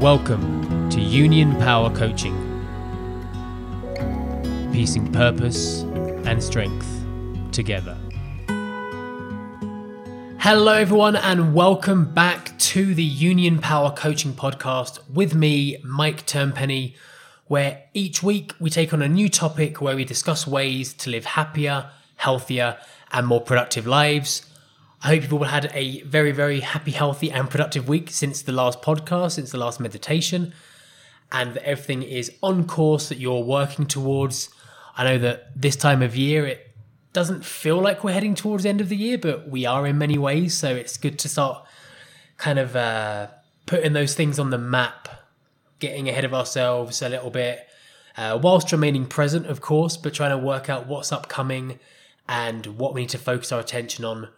Welcome to Union Power Coaching. Piecing purpose and strength together. Hello, everyone, and welcome back to the Union Power Coaching Podcast with me, Mike Turnpenny, where each week we take on a new topic where we discuss ways to live happier, healthier, and more productive lives. I hope you've all had a very, very happy, healthy, and productive week since the last podcast, since the last meditation, and that everything is on course that you're working towards. I know that this time of year it doesn't feel like we're heading towards the end of the year, but we are in many ways. So it's good to start kind of uh, putting those things on the map, getting ahead of ourselves a little bit, uh, whilst remaining present, of course, but trying to work out what's upcoming and what we need to focus our attention on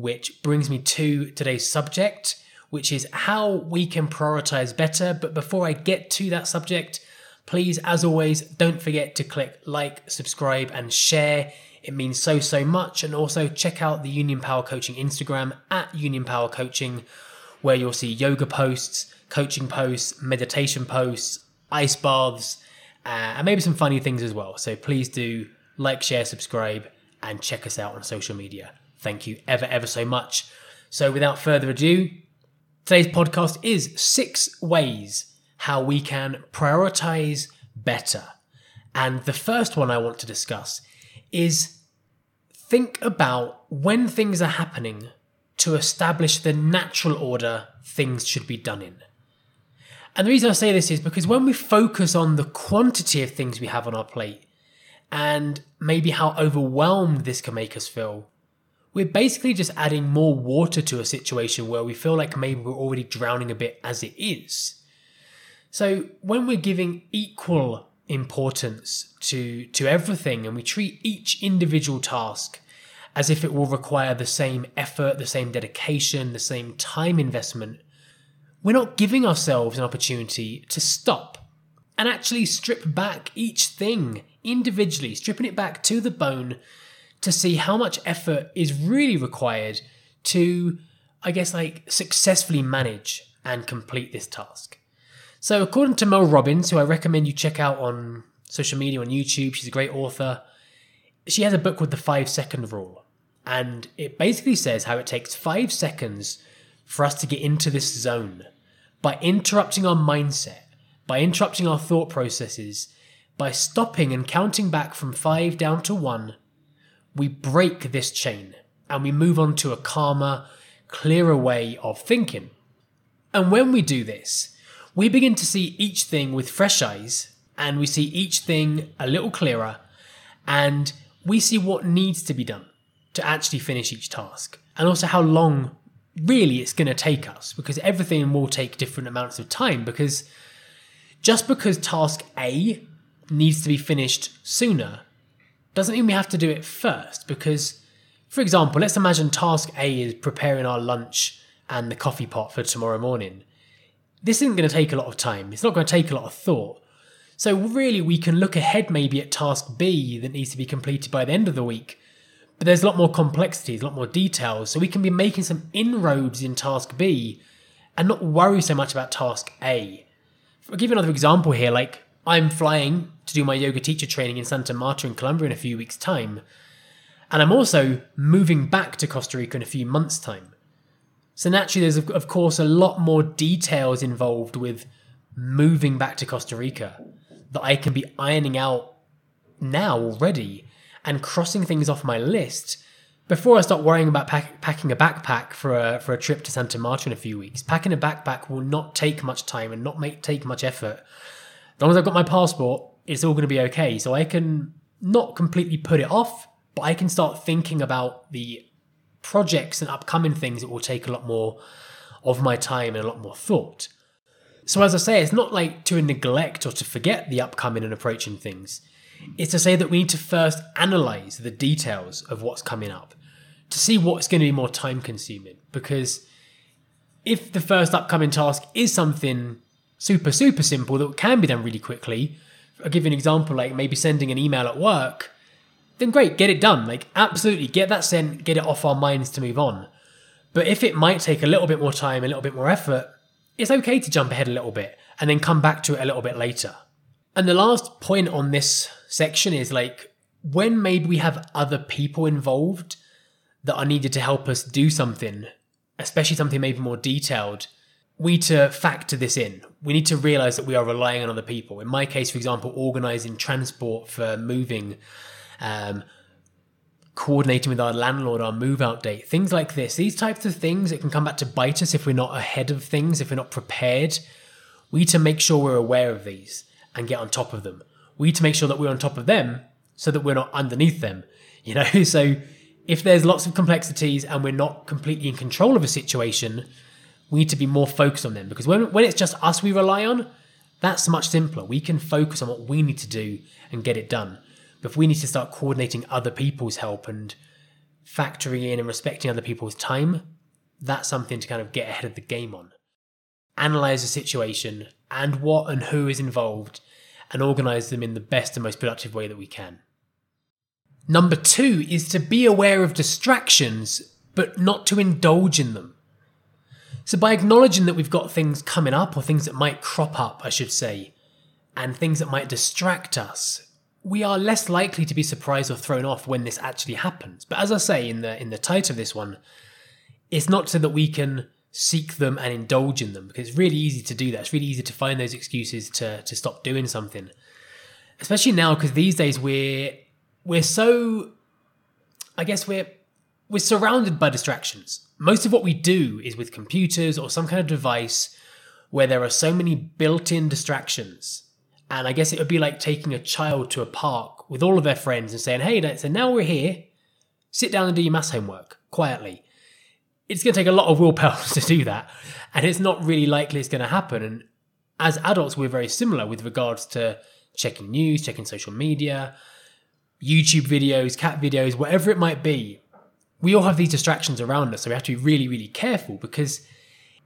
which brings me to today's subject, which is how we can prioritize better. But before I get to that subject, please, as always, don't forget to click like, subscribe, and share. It means so, so much. And also check out the Union Power Coaching Instagram at Union Power Coaching, where you'll see yoga posts, coaching posts, meditation posts, ice baths, uh, and maybe some funny things as well. So please do like, share, subscribe, and check us out on social media. Thank you ever, ever so much. So, without further ado, today's podcast is six ways how we can prioritize better. And the first one I want to discuss is think about when things are happening to establish the natural order things should be done in. And the reason I say this is because when we focus on the quantity of things we have on our plate and maybe how overwhelmed this can make us feel, we're basically just adding more water to a situation where we feel like maybe we're already drowning a bit as it is. So when we're giving equal importance to, to everything and we treat each individual task as if it will require the same effort, the same dedication, the same time investment, we're not giving ourselves an opportunity to stop and actually strip back each thing individually, stripping it back to the bone to see how much effort is really required to, I guess, like successfully manage and complete this task. So, according to Mel Robbins, who I recommend you check out on social media on YouTube, she's a great author. She has a book with the five second rule, and it basically says how it takes five seconds for us to get into this zone by interrupting our mindset, by interrupting our thought processes, by stopping and counting back from five down to one we break this chain and we move on to a calmer, clearer way of thinking. And when we do this, we begin to see each thing with fresh eyes and we see each thing a little clearer and we see what needs to be done to actually finish each task and also how long really it's going to take us because everything will take different amounts of time because just because task A needs to be finished sooner doesn't mean we have to do it first because, for example, let's imagine task A is preparing our lunch and the coffee pot for tomorrow morning. This isn't going to take a lot of time, it's not going to take a lot of thought. So, really, we can look ahead maybe at task B that needs to be completed by the end of the week. But there's a lot more complexities, a lot more details. So, we can be making some inroads in task B and not worry so much about task A. I'll give you another example here. Like, I'm flying to do my yoga teacher training in Santa Marta in Colombia in a few weeks' time. And I'm also moving back to Costa Rica in a few months' time. So naturally, there's of course a lot more details involved with moving back to Costa Rica that I can be ironing out now already and crossing things off my list before I start worrying about pack, packing a backpack for a for a trip to Santa Marta in a few weeks. Packing a backpack will not take much time and not make take much effort long as I've got my passport, it's all going to be okay. So I can not completely put it off, but I can start thinking about the projects and upcoming things that will take a lot more of my time and a lot more thought. So, as I say, it's not like to neglect or to forget the upcoming and approaching things. It's to say that we need to first analyze the details of what's coming up to see what's going to be more time consuming. Because if the first upcoming task is something super, super simple that can be done really quickly. I'll give you an example, like maybe sending an email at work, then great, get it done. Like, absolutely, get that sent, get it off our minds to move on. But if it might take a little bit more time, a little bit more effort, it's okay to jump ahead a little bit and then come back to it a little bit later. And the last point on this section is like when maybe we have other people involved that are needed to help us do something, especially something maybe more detailed, we to factor this in. We need to realize that we are relying on other people. In my case, for example, organizing transport for moving, um, coordinating with our landlord our move out date, things like this. These types of things, it can come back to bite us if we're not ahead of things, if we're not prepared. We need to make sure we're aware of these and get on top of them. We need to make sure that we're on top of them so that we're not underneath them. You know, so if there's lots of complexities and we're not completely in control of a situation, we need to be more focused on them because when, when it's just us we rely on, that's much simpler. We can focus on what we need to do and get it done. But if we need to start coordinating other people's help and factoring in and respecting other people's time, that's something to kind of get ahead of the game on. Analyze the situation and what and who is involved and organize them in the best and most productive way that we can. Number two is to be aware of distractions, but not to indulge in them. So, by acknowledging that we've got things coming up, or things that might crop up, I should say, and things that might distract us, we are less likely to be surprised or thrown off when this actually happens. But as I say in the in the title of this one, it's not so that we can seek them and indulge in them because it's really easy to do that. It's really easy to find those excuses to to stop doing something. Especially now because these days we're we're so I guess we're we're surrounded by distractions. Most of what we do is with computers or some kind of device where there are so many built-in distractions and I guess it would be like taking a child to a park with all of their friends and saying, hey, so now we're here, sit down and do your maths homework quietly. It's going to take a lot of willpower to do that. And it's not really likely it's going to happen. And as adults, we're very similar with regards to checking news, checking social media, YouTube videos, cat videos, whatever it might be. We all have these distractions around us. So we have to be really, really careful because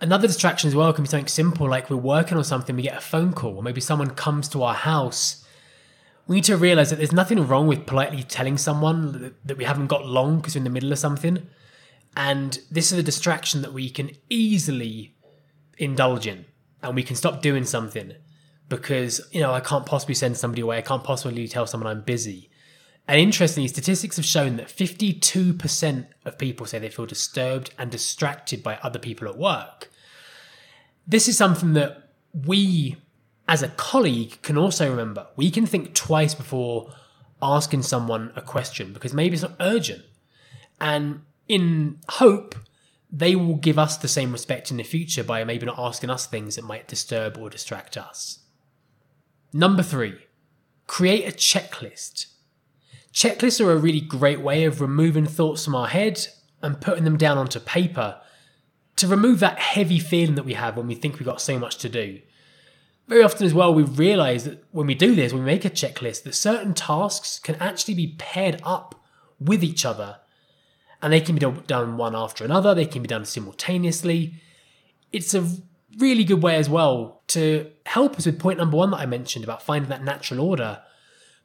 Another distraction as well can be something simple like we're working on something, we get a phone call, or maybe someone comes to our house. We need to realize that there's nothing wrong with politely telling someone that we haven't got long because we're in the middle of something. And this is a distraction that we can easily indulge in and we can stop doing something because, you know, I can't possibly send somebody away. I can't possibly tell someone I'm busy. And interestingly, statistics have shown that 52% of people say they feel disturbed and distracted by other people at work. This is something that we, as a colleague, can also remember. We can think twice before asking someone a question because maybe it's not urgent. And in hope, they will give us the same respect in the future by maybe not asking us things that might disturb or distract us. Number three, create a checklist Checklists are a really great way of removing thoughts from our head and putting them down onto paper to remove that heavy feeling that we have when we think we've got so much to do. Very often, as well, we realize that when we do this, when we make a checklist, that certain tasks can actually be paired up with each other and they can be done one after another, they can be done simultaneously. It's a really good way as well to help us with point number one that I mentioned about finding that natural order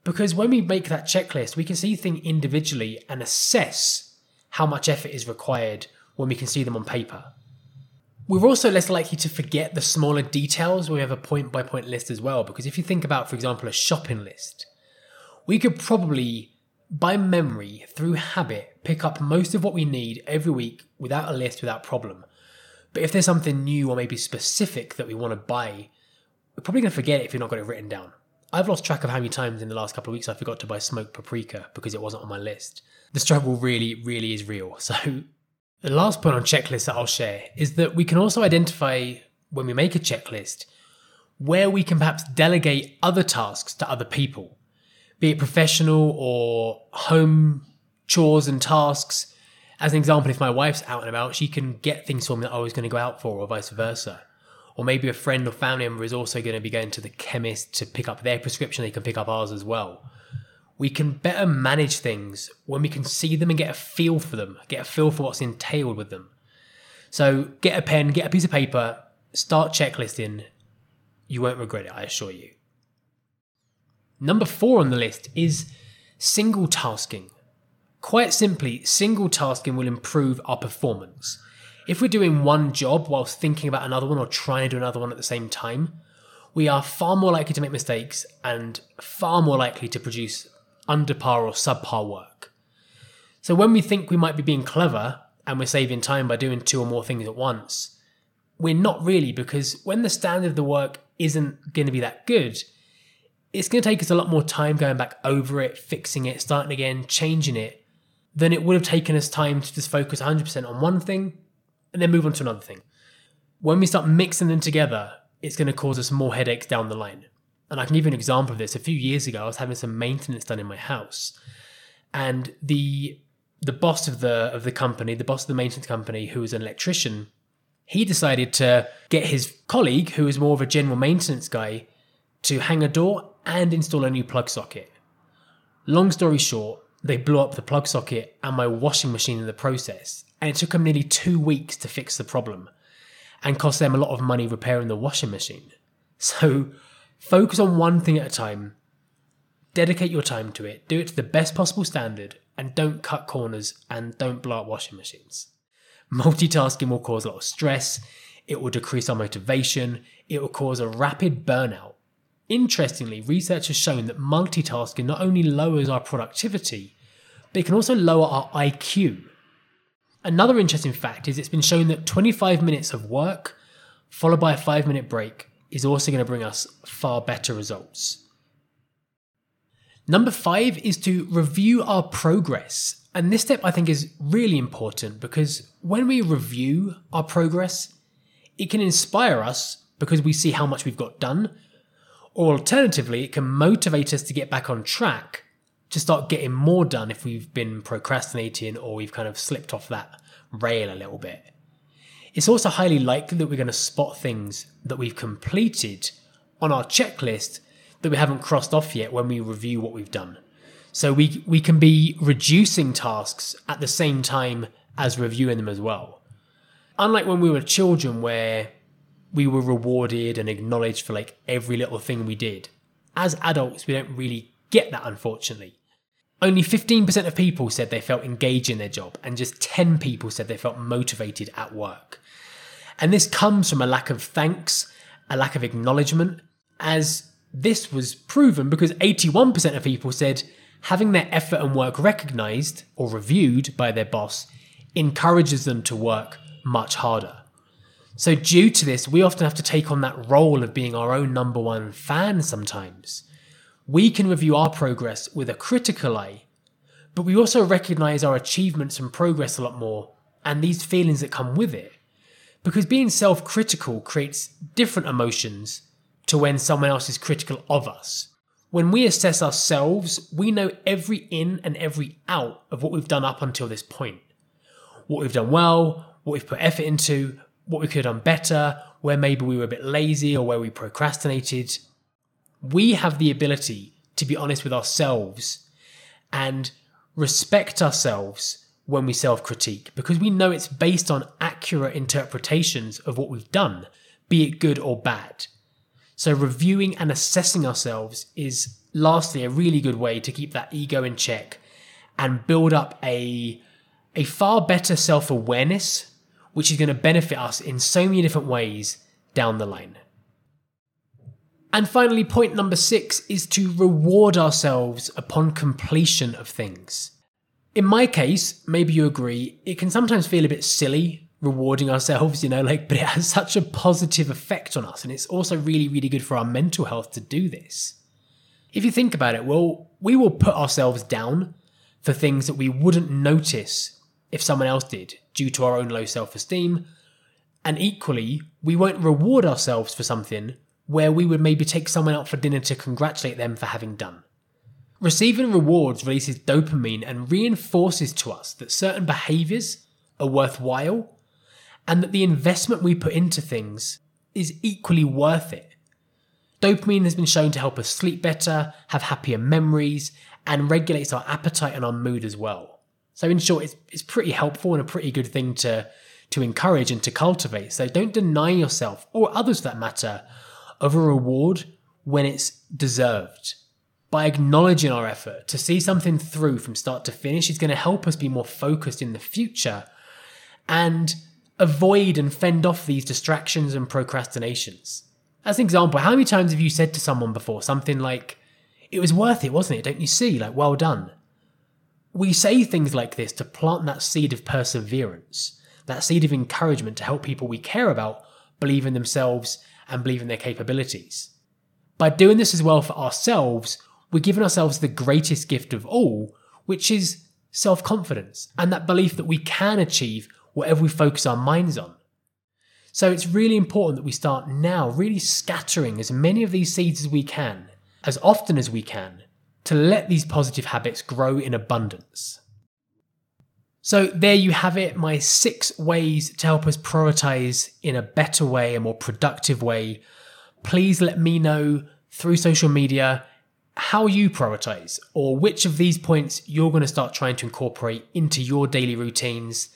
because when we make that checklist, we can see things individually and assess how much effort is required when we can see them on paper. We're also less likely to forget the smaller details when we have a point by point list as well. Because if you think about, for example, a shopping list, we could probably, by memory, through habit, pick up most of what we need every week without a list, without problem. But if there's something new or maybe specific that we want to buy, we're probably going to forget it if you've not got it written down. I've lost track of how many times in the last couple of weeks I forgot to buy smoked paprika because it wasn't on my list. The struggle really, really is real. So, the last point on checklists that I'll share is that we can also identify when we make a checklist where we can perhaps delegate other tasks to other people, be it professional or home chores and tasks. As an example, if my wife's out and about, she can get things for me that I was going to go out for, or vice versa or maybe a friend or family member is also going to be going to the chemist to pick up their prescription, they can pick up ours as well. We can better manage things when we can see them and get a feel for them, get a feel for what's entailed with them. So get a pen, get a piece of paper, start checklisting. You won't regret it, I assure you. Number four on the list is single tasking. Quite simply, single tasking will improve our performance if we're doing one job whilst thinking about another one or trying to do another one at the same time, we are far more likely to make mistakes and far more likely to produce under par or subpar work. So when we think we might be being clever and we're saving time by doing two or more things at once, we're not really because when the standard of the work isn't going to be that good, it's going to take us a lot more time going back over it, fixing it, starting again, changing it, than it would have taken us time to just focus 100% on one thing and then move on to another thing. When we start mixing them together, it's going to cause us more headaches down the line. And I can give you an example of this. A few years ago, I was having some maintenance done in my house, and the the boss of the of the company, the boss of the maintenance company, who was an electrician, he decided to get his colleague, who was more of a general maintenance guy, to hang a door and install a new plug socket. Long story short, they blew up the plug socket and my washing machine in the process, and it took them nearly two weeks to fix the problem and cost them a lot of money repairing the washing machine. So focus on one thing at a time, dedicate your time to it, do it to the best possible standard, and don't cut corners and don't blow up washing machines. Multitasking will cause a lot of stress, it will decrease our motivation, it will cause a rapid burnout. Interestingly, research has shown that multitasking not only lowers our productivity, but it can also lower our IQ. Another interesting fact is it's been shown that 25 minutes of work followed by a 5 minute break is also going to bring us far better results. Number 5 is to review our progress and this step I think is really important because when we review our progress, it can inspire us because we see how much we've got done. Or alternatively, it can motivate us to get back on track to start getting more done if we've been procrastinating or we've kind of slipped off that rail a little bit. It's also highly likely that we're going to spot things that we've completed on our checklist that we haven't crossed off yet when we review what we've done. So we we can be reducing tasks at the same time as reviewing them as well. Unlike when we were children where we were rewarded and acknowledged for like every little thing we did. As adults, we don't really get that unfortunately. Only 15% of people said they felt engaged in their job, and just 10 people said they felt motivated at work. And this comes from a lack of thanks, a lack of acknowledgement, as this was proven because 81% of people said having their effort and work recognized or reviewed by their boss encourages them to work much harder. So, due to this, we often have to take on that role of being our own number one fan sometimes. We can review our progress with a critical eye, but we also recognize our achievements and progress a lot more and these feelings that come with it. Because being self critical creates different emotions to when someone else is critical of us. When we assess ourselves, we know every in and every out of what we've done up until this point. What we've done well, what we've put effort into, what we could have done better, where maybe we were a bit lazy or where we procrastinated. We have the ability to be honest with ourselves and respect ourselves when we self critique because we know it's based on accurate interpretations of what we've done, be it good or bad. So, reviewing and assessing ourselves is lastly a really good way to keep that ego in check and build up a, a far better self awareness, which is going to benefit us in so many different ways down the line. And finally, point number six is to reward ourselves upon completion of things. In my case, maybe you agree, it can sometimes feel a bit silly rewarding ourselves, you know, like, but it has such a positive effect on us. And it's also really, really good for our mental health to do this. If you think about it, well, we will put ourselves down for things that we wouldn't notice if someone else did due to our own low self esteem. And equally, we won't reward ourselves for something where we would maybe take someone out for dinner to congratulate them for having done. Receiving rewards releases dopamine and reinforces to us that certain behaviors are worthwhile and that the investment we put into things is equally worth it. Dopamine has been shown to help us sleep better, have happier memories, and regulates our appetite and our mood as well. So, in short, it's, it's pretty helpful and a pretty good thing to, to encourage and to cultivate. So, don't deny yourself, or others for that matter, of a reward when it's deserved. By acknowledging our effort, to see something through from start to finish is going to help us be more focused in the future and avoid and fend off these distractions and procrastinations. As an example, how many times have you said to someone before something like, it was worth it, wasn't it? Don't you see? Like, well done. We say things like this to plant that seed of perseverance, that seed of encouragement to help people we care about believe in themselves and believe in their capabilities. By doing this as well for ourselves, we're giving ourselves the greatest gift of all, which is self confidence and that belief that we can achieve whatever we focus our minds on. So it's really important that we start now really scattering as many of these seeds as we can, as often as we can, to let these positive habits grow in abundance. So, there you have it my six ways to help us prioritize in a better way, a more productive way. Please let me know through social media how you prioritize or which of these points you're going to start trying to incorporate into your daily routines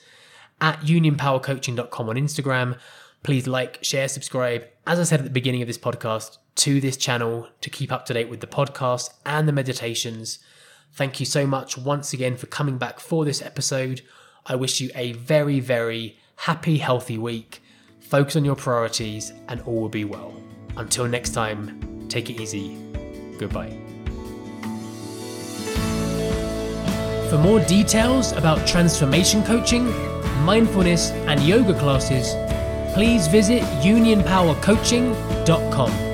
at unionpowercoaching.com on Instagram. Please like, share, subscribe, as I said at the beginning of this podcast, to this channel to keep up to date with the podcast and the meditations. Thank you so much once again for coming back for this episode. I wish you a very, very happy, healthy week. Focus on your priorities, and all will be well. Until next time, take it easy. Goodbye. For more details about transformation coaching, mindfulness, and yoga classes, please visit unionpowercoaching.com.